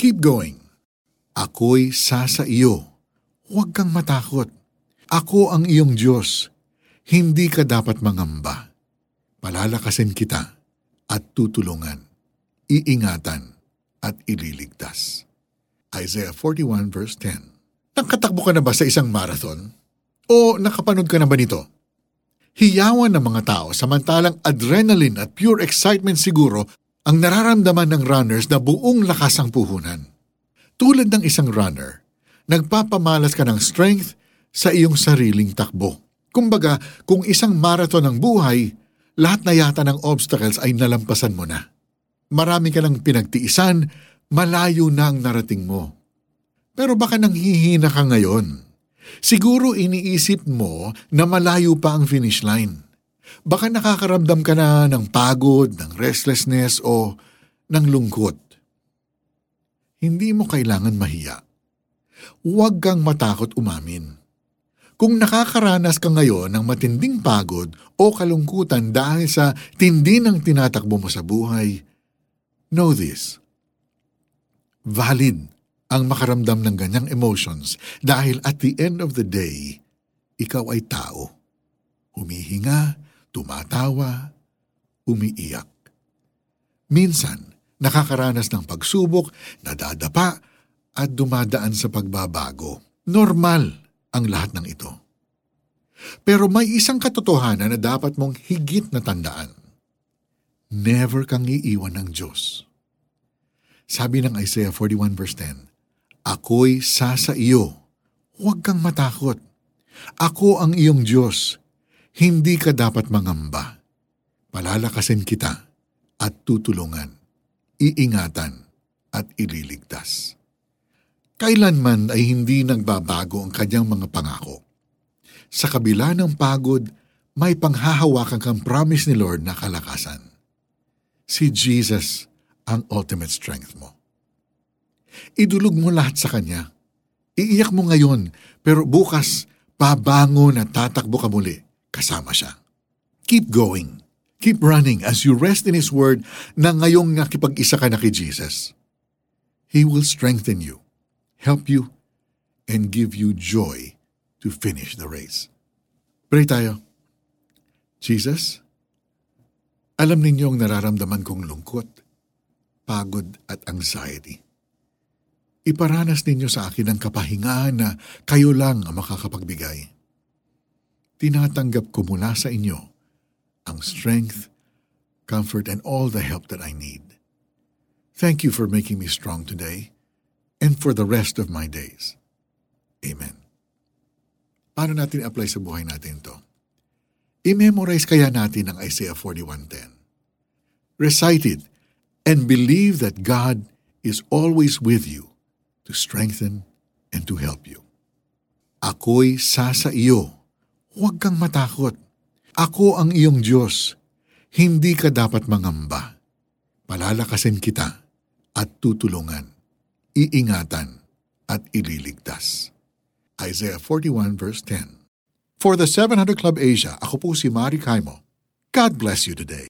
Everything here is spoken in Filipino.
Keep going. Ako'y sasa iyo. Huwag kang matakot. Ako ang iyong Diyos. Hindi ka dapat mangamba. Palalakasin kita at tutulungan, iingatan at ililigtas. Isaiah 41 verse 10 Nakatakbo ka na ba sa isang marathon? O nakapanood ka na ba nito? Hiyawan ng mga tao samantalang adrenaline at pure excitement siguro ang nararamdaman ng runners na buong lakas ang puhunan. Tulad ng isang runner, nagpapamalas ka ng strength sa iyong sariling takbo. Kumbaga, kung isang marathon ang buhay, lahat na yata ng obstacles ay nalampasan mo na. Marami ka lang pinagtiisan, malayo na ang narating mo. Pero baka nanghihina ka ngayon. Siguro iniisip mo na malayo pa ang finish line. Baka nakakaramdam ka na ng pagod, ng restlessness o ng lungkot. Hindi mo kailangan mahiya. Huwag kang matakot umamin. Kung nakakaranas ka ngayon ng matinding pagod o kalungkutan dahil sa tindi ng tinatakbo mo sa buhay, know this. Valid ang makaramdam ng ganyang emotions dahil at the end of the day, ikaw ay tao. Humihinga, tumatawa, umiiyak. Minsan, nakakaranas ng pagsubok, nadadapa, at dumadaan sa pagbabago. Normal ang lahat ng ito. Pero may isang katotohanan na dapat mong higit na tandaan. Never kang iiwan ng Diyos. Sabi ng Isaiah 41 verse 10, Ako'y sasa iyo, huwag kang matakot. Ako ang iyong Diyos, hindi ka dapat mangamba. Palalakasin kita at tutulungan, iingatan at ililigtas kailanman ay hindi nagbabago ang kanyang mga pangako. Sa kabila ng pagod, may panghahawakan kang promise ni Lord na kalakasan. Si Jesus ang ultimate strength mo. Idulog mo lahat sa Kanya. Iiyak mo ngayon, pero bukas, babangon at tatakbo ka muli kasama siya. Keep going. Keep running as you rest in His Word na ngayong nakipag-isa ka na kay Jesus. He will strengthen you help you, and give you joy to finish the race. Pray tayo. Jesus, alam ninyo ang nararamdaman kong lungkot, pagod at anxiety. Iparanas ninyo sa akin ang kapahingaan na kayo lang ang makakapagbigay. Tinatanggap ko mula sa inyo ang strength, comfort, and all the help that I need. Thank you for making me strong today and for the rest of my days. Amen. Paano natin apply sa buhay natin to? I-memorize kaya natin ang Isaiah 41.10. Recite it and believe that God is always with you to strengthen and to help you. Ako'y sasa iyo. Huwag kang matakot. Ako ang iyong Diyos. Hindi ka dapat mangamba. Palalakasin kita at tutulungan iingatan at ililigtas. Isaiah 41 verse 10 For the 700 Club Asia, ako po si Mari Kaimo. God bless you today.